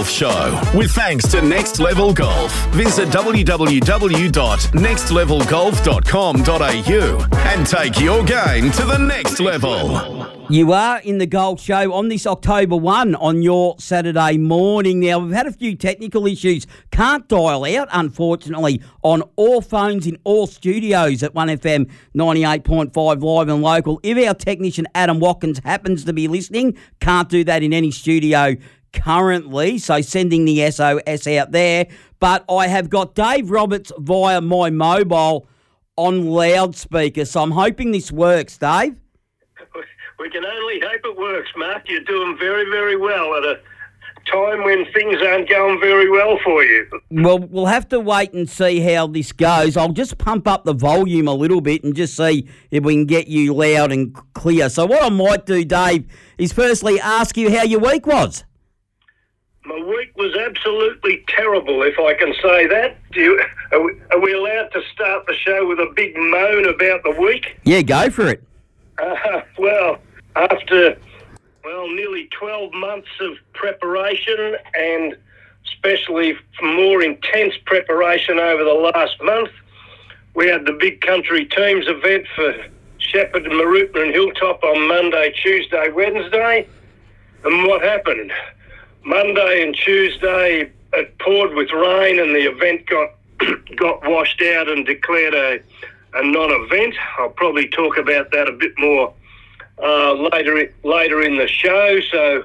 Golf Show. With thanks to Next Level Golf. Visit www.nextlevelgolf.com.au and take your game to the next level. You are in the Golf Show on this October 1 on your Saturday morning. Now, we've had a few technical issues. Can't dial out, unfortunately, on all phones in all studios at 1FM 98.5 live and local. If our technician Adam Watkins happens to be listening, can't do that in any studio currently. So, sending the SOS out there. But I have got Dave Roberts via my mobile on loudspeaker. So, I'm hoping this works, Dave. We can only hope it works, Mark. You're doing very, very well at a time when things aren't going very well for you. Well, we'll have to wait and see how this goes. I'll just pump up the volume a little bit and just see if we can get you loud and clear. So, what I might do, Dave, is firstly ask you how your week was. My week was absolutely terrible, if I can say that. Do you, are, we, are we allowed to start the show with a big moan about the week? Yeah, go for it. Uh, well, after well nearly 12 months of preparation and especially more intense preparation over the last month we had the big country teams event for Shepherd and Mooroopna and Hilltop on Monday, Tuesday, Wednesday. And what happened? Monday and Tuesday it poured with rain and the event got got washed out and declared a, a non-event. I'll probably talk about that a bit more uh, later later in the show. So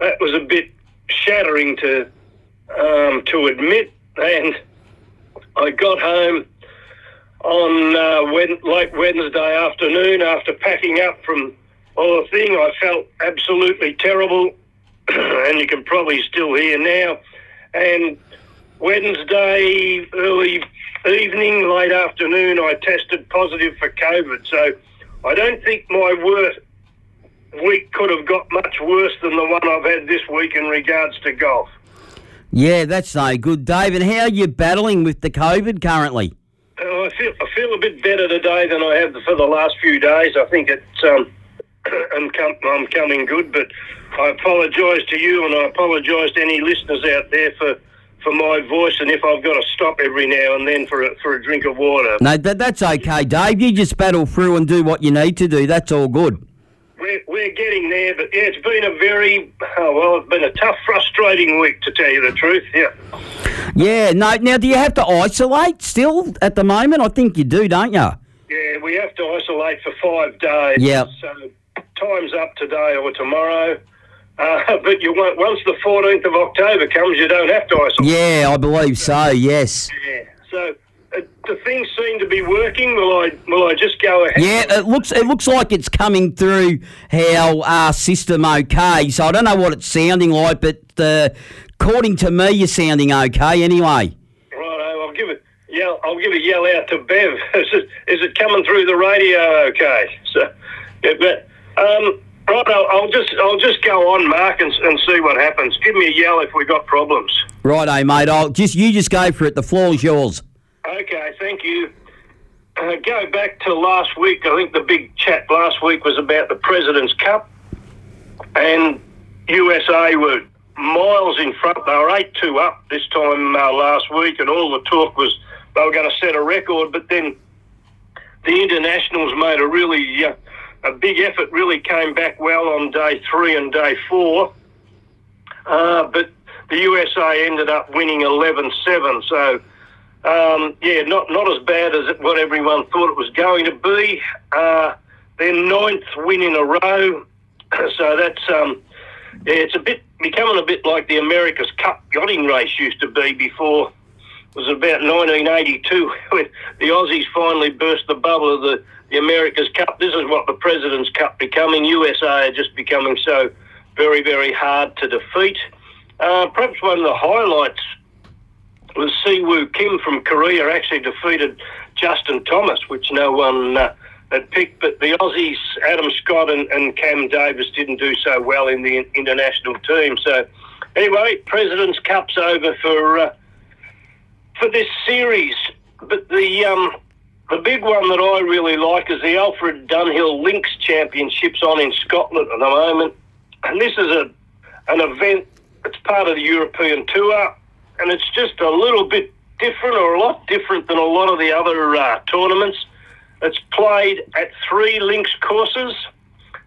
that was a bit shattering to um, to admit. And I got home on uh, Wed- late Wednesday afternoon after packing up from all the thing. I felt absolutely terrible, and you can probably still hear now. And Wednesday early evening, late afternoon, I tested positive for COVID. So I don't think my worst week could have got much worse than the one I've had this week in regards to golf. Yeah, that's no good, Dave. And how are you battling with the COVID currently? Uh, I feel I feel a bit better today than I have for the last few days. I think it's um, I'm, com- I'm coming good, but I apologise to you and I apologise to any listeners out there for for my voice and if I've got to stop every now and then for a, for a drink of water. No, that, that's okay, Dave. You just battle through and do what you need to do. That's all good. We're, we're getting there, but yeah, it's been a very oh, well, it's been a tough, frustrating week to tell you the truth. Yeah. Yeah, no. Now, do you have to isolate still at the moment? I think you do, don't you? Yeah, we have to isolate for five days. Yep. So time's up today or tomorrow. Uh, but you won't, once the 14th of October comes, you don't have to isolate. Yeah, I believe so. Yes. Yeah. So uh, the things seem to be working. Will I? Will I just go ahead? Yeah, it looks it looks like it's coming through our uh, system okay. So I don't know what it's sounding like, but uh, according to me, you're sounding okay anyway. Right. I'll give it. Yell. I'll give a yell out to Bev. Is it, is it coming through the radio? Okay. So, yeah, but um, right. I'll, I'll just I'll just go on, Mark, and, and see what happens. Give me a yell if we've got problems. Righto, mate. I'll just you just go for it. The floor's yours. Okay, thank you. Uh, go back to last week. I think the big chat last week was about the President's Cup, and USA were miles in front. They were eight two up this time uh, last week, and all the talk was they were going to set a record. But then the internationals made a really uh, a big effort. Really came back well on day three and day four, uh, but the USA ended up winning 11-7. So. Um, yeah, not not as bad as what everyone thought it was going to be. Uh, their ninth win in a row, so that's um, yeah, it's a bit becoming a bit like the America's Cup yachting race used to be before. Was about 1982 when the Aussies finally burst the bubble of the, the America's Cup. This is what the President's Cup becoming. USA are just becoming so very very hard to defeat. Uh, perhaps one of the highlights was Siwoo Kim from Korea actually defeated Justin Thomas, which no one uh, had picked. But the Aussies, Adam Scott and, and Cam Davis, didn't do so well in the international team. So, anyway, President's Cup's over for uh, for this series. But the um, the big one that I really like is the Alfred Dunhill Links Championships on in Scotland at the moment, and this is a an event it's part of the European Tour, and it's just a little bit different, or a lot different than a lot of the other uh, tournaments. It's played at three links courses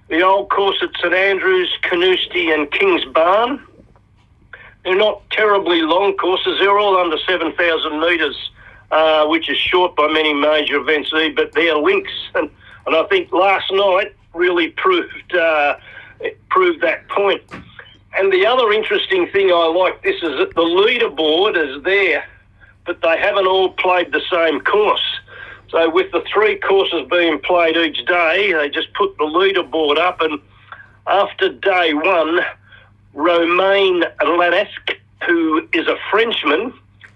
the old course at St Andrews, Carnoustie, and Kingsbarn. They're not terribly long courses, they're all under 7,000 metres, uh, which is short by many major events, but they're links. And, and I think last night really proved, uh, proved that point. And the other interesting thing I like this is that the leaderboard is there, but they haven't all played the same course. So with the three courses being played each day, they just put the leaderboard up, and after day one, Romain Langasque, who is a Frenchman,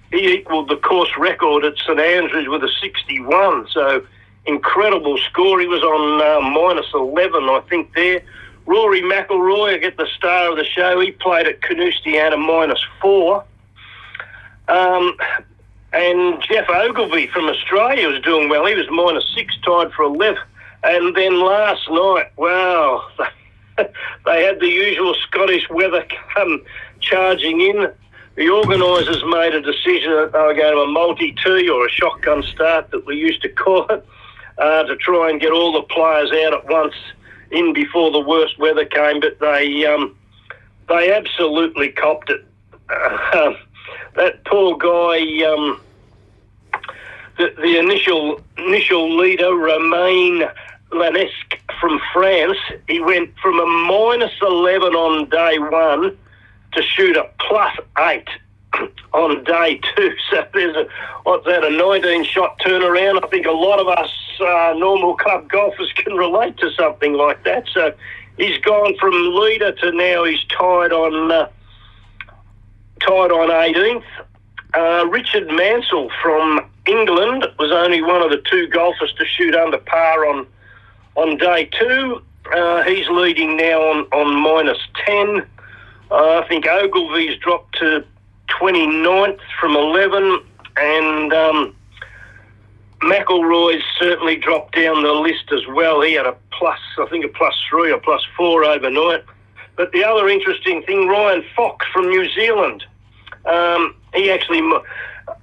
he equalled the course record at St Andrews with a 61. So incredible score. He was on uh, minus 11, I think, there. Rory McIlroy, I get the star of the show. He played at Carnoustie at a minus four. Um, and Geoff Ogilvy from Australia was doing well. He was minus six, tied for 11. And then last night, wow, they had the usual Scottish weather come charging in. The organisers made a decision that they were going to a multi two or a shotgun start that we used to call it uh, to try and get all the players out at once in before the worst weather came. But they um, they absolutely copped it. Uh, that poor guy, um, the, the initial initial leader, Romain Langasque from France, he went from a minus 11 on day one to shoot a plus eight on day two. So there's a, what's that, a 19 shot turnaround. I think a lot of us uh, normal club golfers can relate to something like that. So he's gone from leader to now he's tied on. Uh, tied on 18th. Uh, Richard Mansell from England was only one of the two golfers to shoot under par on on day two. Uh, he's leading now on, on minus 10. Uh, I think Ogilvy's dropped to 29th from 11, and um, McIlroy's certainly dropped down the list as well. He had a plus, I think a plus three or plus four overnight. But the other interesting thing, Ryan Fox from New Zealand, um, he actually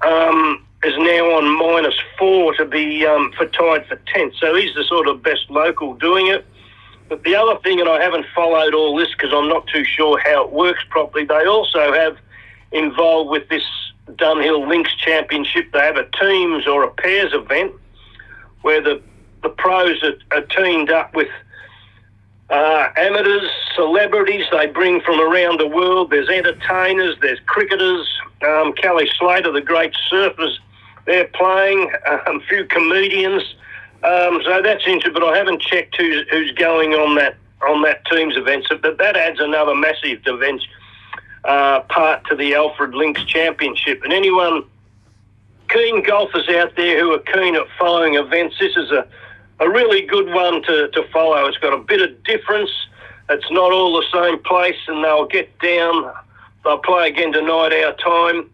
um, is now on minus four to be um, for tied for tenth. So he's the sort of best local doing it. But the other thing, and I haven't followed all this because I'm not too sure how it works properly. They also have involved with this Dunhill Links Championship. They have a teams or a pairs event where the the pros are, are teamed up with uh, amateurs, celebrities they bring from around the world. There's entertainers, there's cricketers. Um, Kelly Slater, the great surfers, they're playing. Um, a few comedians. Um, so that's interesting, but I haven't checked who's, who's going on that on that team's event. But that adds another massive event uh, part to the Alfred Links Championship. And anyone keen golfers out there who are keen at following events, this is a a really good one to, to follow. It's got a bit of difference. It's not all the same place, and they'll get down. They'll play again tonight, our time,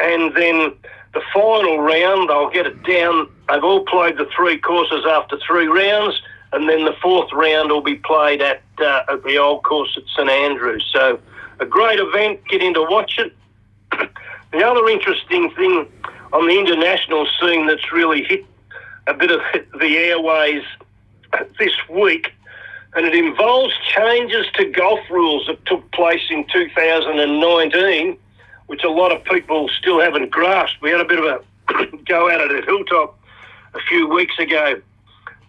and then the final round they'll get it down. They've all played the three courses after three rounds, and then the fourth round will be played at uh, at the old course at St Andrews. So a great event. Get in to watch it. the other interesting thing on the international scene that's really hit a bit of the airways this week, and it involves changes to golf rules that took place in 2019, which a lot of people still haven't grasped. We had a bit of a go at it at Hilltop a few weeks ago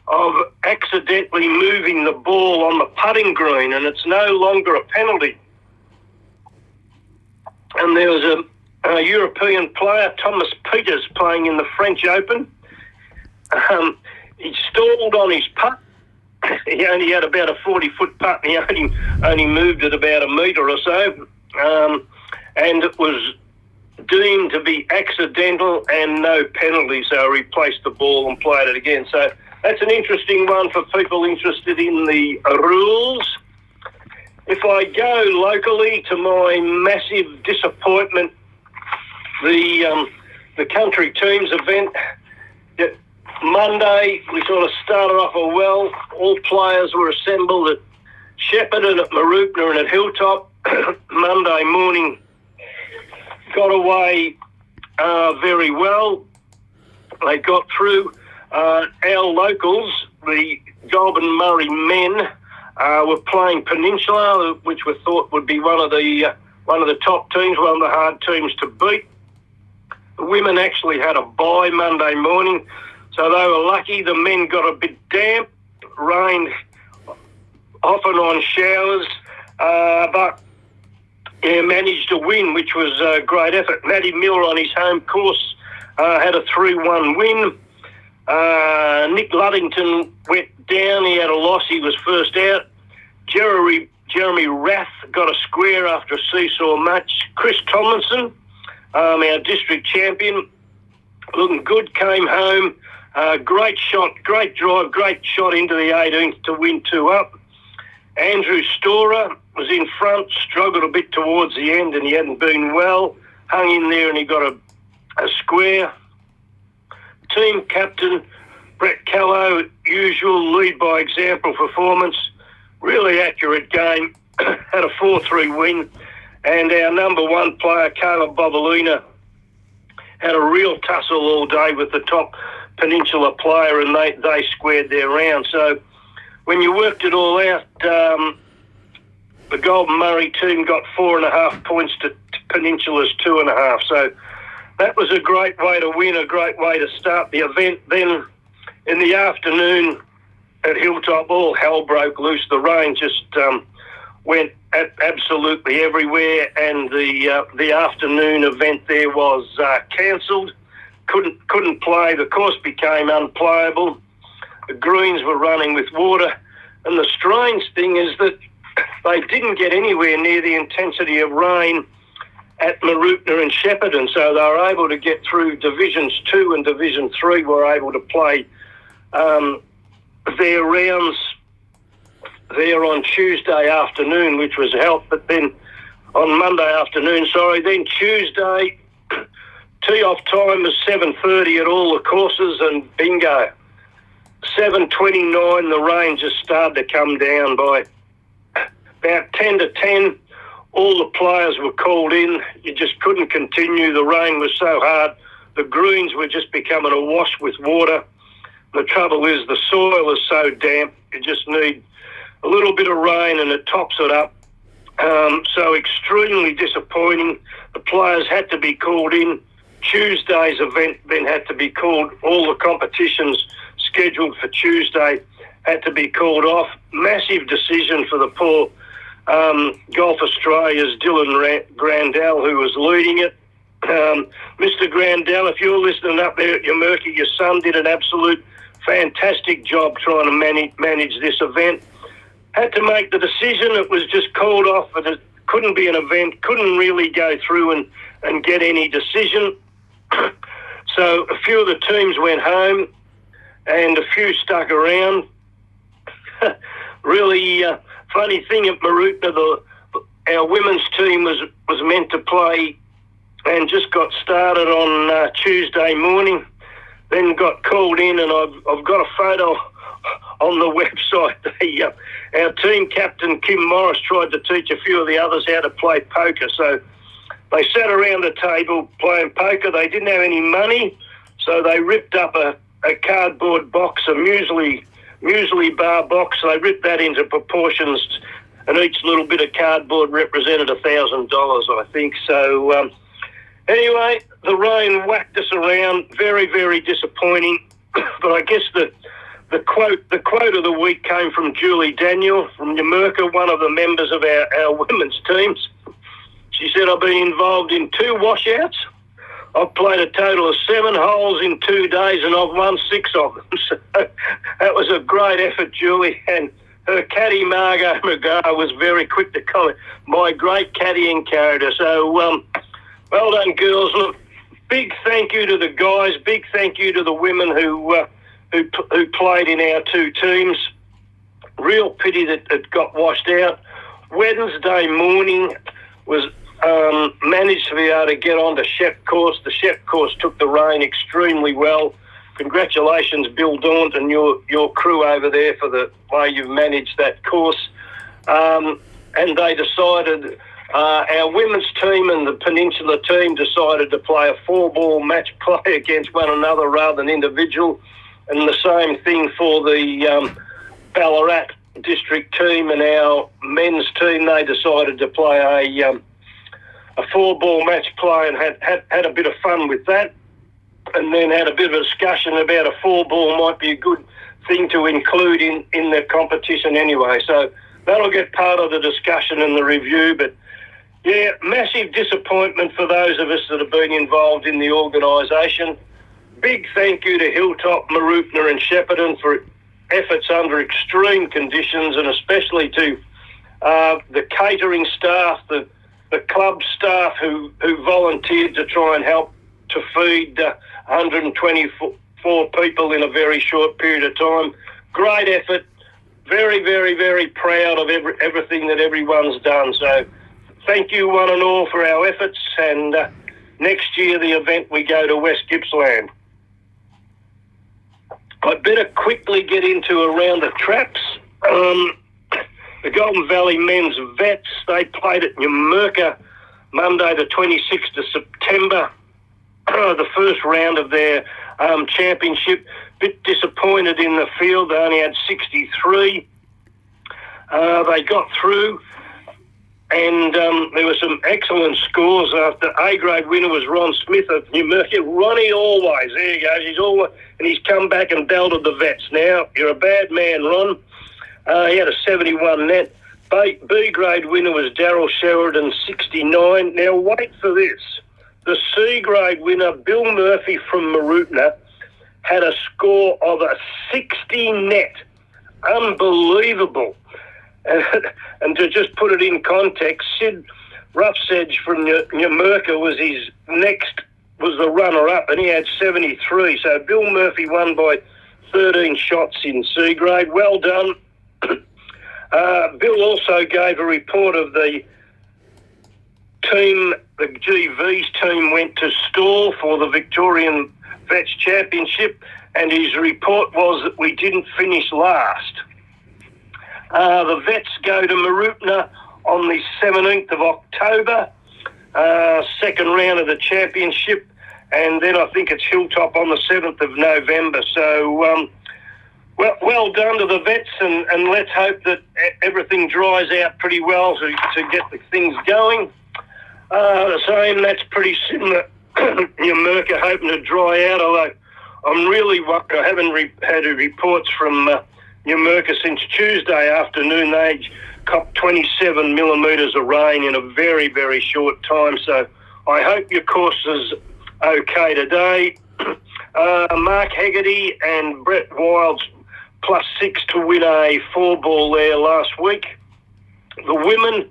of accidentally moving the ball on the putting green, and it's no longer a penalty. And there was a, a European player, Thomas Pieters, playing in the French Open um, he stalled on his putt. he only had about a 40 foot putt and he only, only moved it about a metre or so. Um, and it was deemed to be accidental and no penalty, so I replaced the ball and played it again. So that's an interesting one for people interested in the rules. If I go locally to my massive disappointment, the um, the country teams event Monday, we sort of started off a well. All players were assembled at Shepparton, at Mooroopna, and at Hilltop. Monday morning got away uh, very well. They got through. Uh, our locals, the Goulburn Murray men, uh, were playing Peninsula, which we thought would be one of the uh, one of the top teams, one of the hard teams to beat. The women actually had a bye Monday morning, so they were lucky. The men got a bit damp, rained off and on showers, uh, but yeah, managed to win, which was a great effort. Matty Miller on his home course uh, had a 3 1 win. Uh, Nick Luddington went down. He had a loss. He was first out. Jeremy, Jeremy Rath got a square after a seesaw match. Chris Tomlinson, um, our district champion, looking good, came home. Uh, great shot, great drive, great shot into the 18th to win two up. Andrew Storer was in front, struggled a bit towards the end, and he hadn't been well. Hung in there and he got a, a square. Team captain Brett Callow, usual lead by example performance. Really accurate game. Had a 4 3 win. And our number one player, Caleb Bobolina, had a real tussle all day with the top Peninsula player, and they, they squared their round. So when you worked it all out, um, the Goulburn Murray team got four and a half points to, Peninsula's two and a half. So that was a great way to win, a great way to start the event. Then in the afternoon at Hilltop, all hell broke loose. The rain just um, went absolutely everywhere, and the uh, the afternoon event there was uh, cancelled. Couldn't couldn't play. The course became unplayable. The greens were running with water, and the strange thing is that they didn't get anywhere near the intensity of rain at Mooroopna and Shepparton, so they were able to get through Divisions 2 and Division 3, were able to play um, their rounds there on Tuesday afternoon, which was help, but then on Monday afternoon, sorry, then Tuesday, tee-off time was 7.30 at all the courses and bingo. 7.29, the rain just started to come down by about 10 to 10, all the players were called in. You just couldn't continue. The rain was so hard. The greens were just becoming awash with water. The trouble is the soil is so damp. You just need a little bit of rain and it tops it up. Um, so extremely disappointing. The players had to be called in. Tuesday's event then had to be called. All the competitions scheduled for Tuesday had to be called off. Massive decision for the poor um, Golf Australia's Dylan Grandell, who was leading it. Um, Mr. Grandell, if you're listening up there at your Numurkah, your son did an absolute fantastic job trying to manage, manage this event. Had to make the decision. It was just called off. It couldn't be an event. Couldn't really go through and, and get any decision. so a few of the teams went home, and a few stuck around. really. Uh, funny thing at Mooroopna, the our women's team was was meant to play and just got started on uh, Tuesday morning. Then got called in, and I've I've got a photo on the website. Uh, our team captain Kim Morris tried to teach a few of the others how to play poker. So they sat around the table playing poker. They didn't have any money, so they ripped up a, a cardboard box, a muesli muesli bar box. They ripped that into proportions, and each little bit of cardboard represented a thousand dollars, I think. So um, anyway, the rain whacked us around. Very, very disappointing. but I guess the the quote the quote of the week came from Julie Daniel from Numurkah, one of the members of our, our women's teams. She said, I've been involved in two washouts I've played a total of seven holes in two days and I've won six of them. So that was a great effort, Julie. And her caddy, Margot McGrath, was very quick to comment. My great caddying character. So um, well done, girls. Look, big thank you to the guys. Big thank you to the women who, uh, who, who played in our two teams. Real pity that it got washed out. Wednesday morning was um, managed to be able to get on the Shep course. The Shep course took the rain extremely well. Congratulations, Bill Daunt and your, your crew over there for the way you've managed that course. Um, and they decided Uh, our women's team and the Peninsula team decided to play a four-ball match play against one another rather than individual, and the same thing for the um, Ballarat district team and our men's team. They decided to play a um, a four-ball match play and had, had had a bit of fun with that, and then had a bit of a discussion about a four-ball might be a good thing to include in in the competition anyway. So that'll get part of the discussion and the review, but. Yeah, massive disappointment for those of us that have been involved in the organisation. Big thank you to Hilltop, Mooroopna and Shepparton for efforts under extreme conditions and especially to uh, the catering staff, the, the club staff who, who volunteered to try and help to feed uh, 124 people in a very short period of time. Great effort. Very, very, very proud of every, everything that everyone's done. So thank you one and all for our efforts. And uh, next year, the event, we go to West Gippsland. I'd better quickly get into around the traps. Um, the Goulburn Valley men's vets, they played at Numurkah Monday, the 26th of September, the first round of their um, championship. Bit disappointed in the field, they only had 63. Uh, they got through and um, there were some excellent scores after A grade winner was Ron Smith of Numurkah. Ronnie always, there he goes, he's always, and he's come back and belted the vets. Now, you're a bad man, Ron. Uh, he had a 71 net. B, grade winner was Daryl Sheridan, 69. Now, wait for this. The C grade winner, Bill Murphy from Mooroopna, had a score of a 60 net. Unbelievable. And, to just put it in context, Sid Roughsedge from Numurkah was his next, was the runner-up, and he had 73. So Bill Murphy won by 13 shots in C grade. Well done. Uh, Bill also gave a report of the team, the GV's team went to Stawell for the Victorian Vets Championship, and his report was that we didn't finish last. Uh, the vets go to Mooroopna on the 17th of October, uh, second round of the championship, and then I think it's Hilltop on the 7th of November. So, um, well, well done to the vets, and, and let's hope that everything dries out pretty well to, to get the things going. Uh, same, that's pretty similar. Your Numurkah hoping to dry out, although I'm really worried. I haven't re- had reports from uh, Numurkah since Tuesday afternoon. They copped 27 millimetres of rain in a very, very short time. So I hope your course is okay today. Uh, Mark Hegarty and Brett Wilds plus six to win a four ball there last week. The women,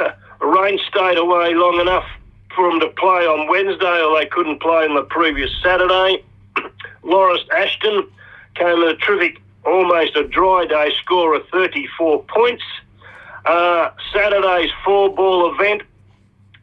rain stayed away long enough for them to play on Wednesday, or they couldn't play on the previous Saturday. Loris Ashton came at a terrific almost a dry day score of 34 points. Uh, Saturday's four ball event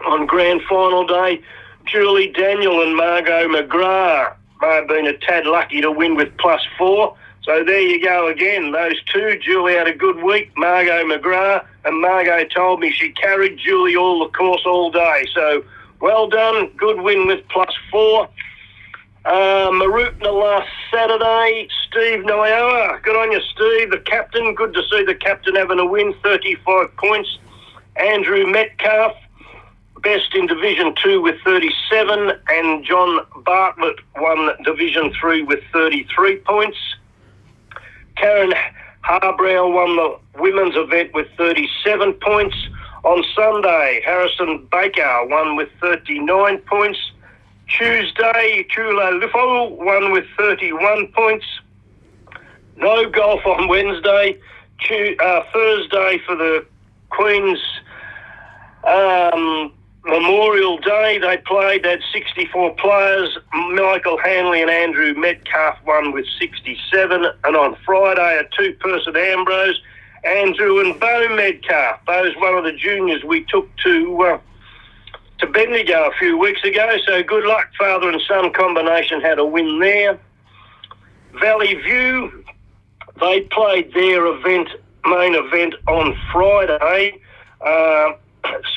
on grand final day, Julie Daniel and Margot McGrath may have been a tad lucky to win with plus four. So there you go again. Those two, Julie had a good week, Margot McGrath, and Margot told me she carried Julie all the course all day. So well done, good win with plus four. Uh, Mooroopna last Saturday, Steve Nyoa. Good on you, Steve. The captain. Good to see the captain having a win, 35 points. Andrew Metcalf, best in Division 2 with 37. And John Bartlett won Division 3 with 33 points. Karen Harbrow won the women's event with 37 points. On Sunday, Harrison Baker won with 39 points. Tuesday, Chula Lifo won with 31 points. No golf on Wednesday. uh, Thursday for the Queen's um, Memorial Day, they played. They had 64 players. Michael Hanley and Andrew Metcalf won with 67. And on Friday, a two-person Ambrose, Andrew and Bo Metcalf. Bo's one of the juniors we took to uh, to Bendigo a few weeks ago. So good luck, father and son combination had a win there. Valley View, they played their event, main event on Friday. Uh,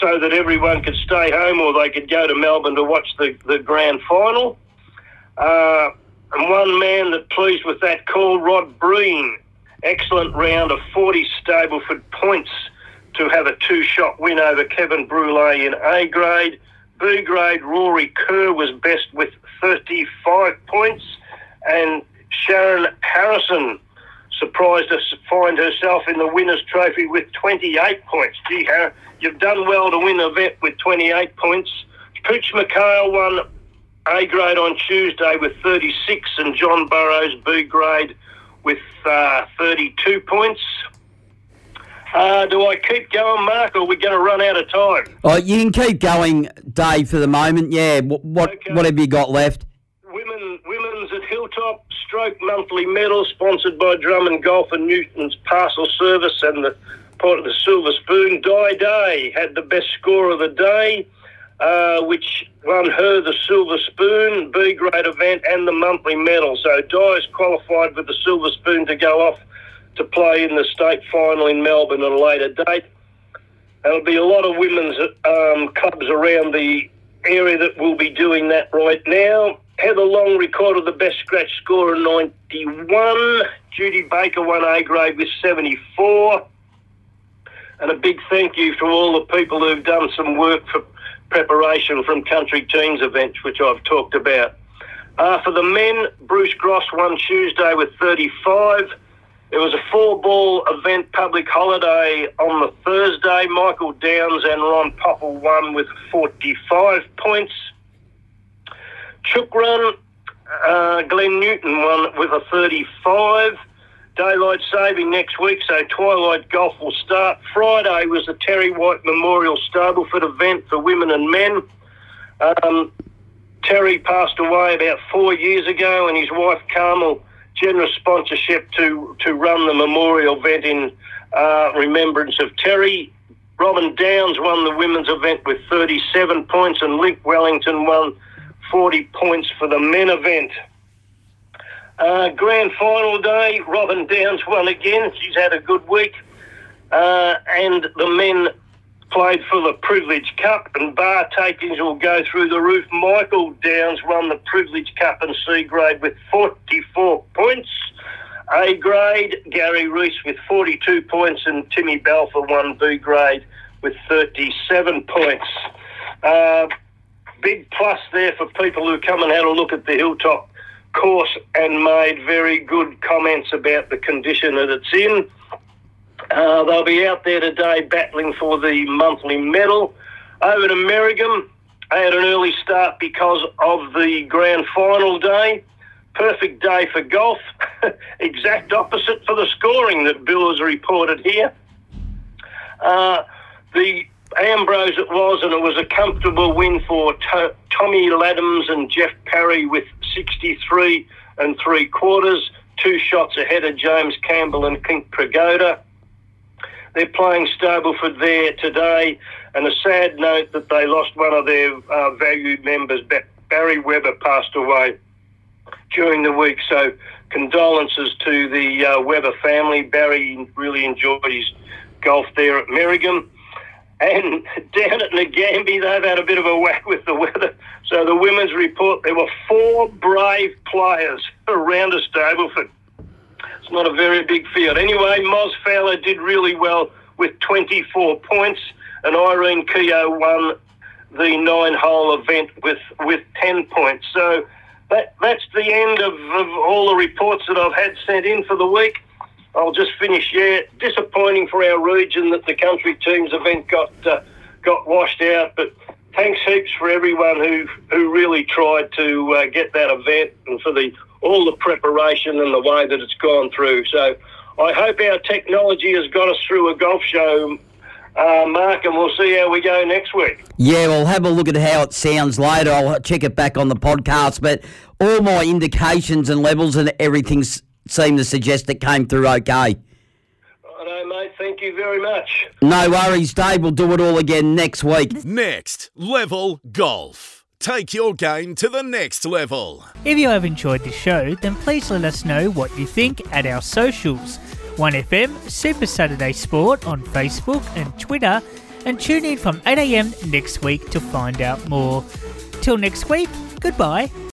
so that everyone could stay home or they could go to Melbourne to watch the, the grand final. Uh, and one man that pleased with that call, Rod Breen. Excellent round of 40 Stableford points to have a two shot win over Kevin Brule in A grade. B grade, Rory Kerr was best with 35 points. And Sharon Harrison surprised to find herself in the winner's trophy with 28 points. Gee, Har- you've done well to win a vet with 28 points. Pooch McHale won A grade on Tuesday with 36, and John Burrows B grade with uh, 32 points. Uh, do I keep going, Mark, or are we going to run out of time? Oh, you can keep going, Dave, for the moment. Yeah, what what, Okay. what have you got left? Women, women's Hilltop Stroke Monthly Medal, sponsored by Drummond Golf and Newton's Parcel Service and the part of the Silver Spoon. Di Day had the best score of the day, uh, which won her the Silver Spoon, B grade event, and the monthly medal. So Di is qualified with the Silver Spoon to go off to play in the state final in Melbourne at a later date. There'll be a lot of women's um, clubs around the area that will be doing that right now. Heather Long recorded the best scratch score of 91. Judy Baker won A grade with 74. And a big thank you to all the people who've done some work for preparation from country teams events, which I've talked about. Uh, for the men, Bruce Gross won Tuesday with 35. There was a four ball event public holiday on the Thursday. Michael Downs and Ron Popple won with 45 points. Chook Run, uh, Glenn Newton won with a 35. Daylight saving next week, so Twilight Golf will start. Friday was the Terry White Memorial Stableford event for women and men. Um, Terry passed away about four years ago, and his wife Carmel generous sponsorship to to run the memorial event in uh, remembrance of Terry. Robin Downs won the women's event with 37 points, and Link Wellington won 40 points for the men event. Uh, grand final day, Robin Downs won again. She's had a good week. Uh, and the men played for the Privilege Cup, and bar takings will go through the roof. Michael Downs won the Privilege Cup and C grade with 44 points. A grade, Gary Reese with 42 points, and Timmy Balfour won B grade with 37 points. Uh, big plus there for people who come and had a look at the Hilltop course and made very good comments about the condition that it's in. Uh, they'll be out there today battling for the monthly medal. Over to Merrigum, they had an early start because of the grand final day. Perfect day for golf. exact opposite for the scoring that Bill has reported here. Uh, the Ambrose it was, and it was a comfortable win for to- Tommy Laddams and Jeff Parry with 63 and three quarters, two shots ahead of James Campbell and Kink Pregoda. They're playing Stableford there today, and a sad note that they lost one of their uh, valued members. Barry Webber passed away during the week, so condolences to the uh, Webber family. Barry really enjoyed his golf there at Merrigum. And down at Nagambie, they've had a bit of a whack with the weather. So the women's report, there were four brave players around a Stableford. It's not a very big field. Anyway, Moz Fowler did really well with 24 points, and Irene Keogh won the nine-hole event with, with 10 points. So that, that's the end of, of all the reports that I've had sent in for the week. I'll just finish. Yeah, disappointing for our region that the country teams event got uh, got washed out, but thanks heaps for everyone who who really tried to uh, get that event and for the all the preparation and the way that it's gone through. So I hope our technology has got us through a golf show, uh, Mark, and we'll see how we go next week. Yeah, we'll have a look at how it sounds later. I'll check it back on the podcast, but all my indications and levels and everything s- seem to suggest it came through okay. I mate. Thank you very much. No worries, Dave. We'll do it all again next week. Next Level Golf. Take your game to the next level. If you have enjoyed the show, then please let us know what you think at our socials 1FM Super Saturday Sport on Facebook and Twitter, and tune in from 8am next week to find out more. Till next week, goodbye.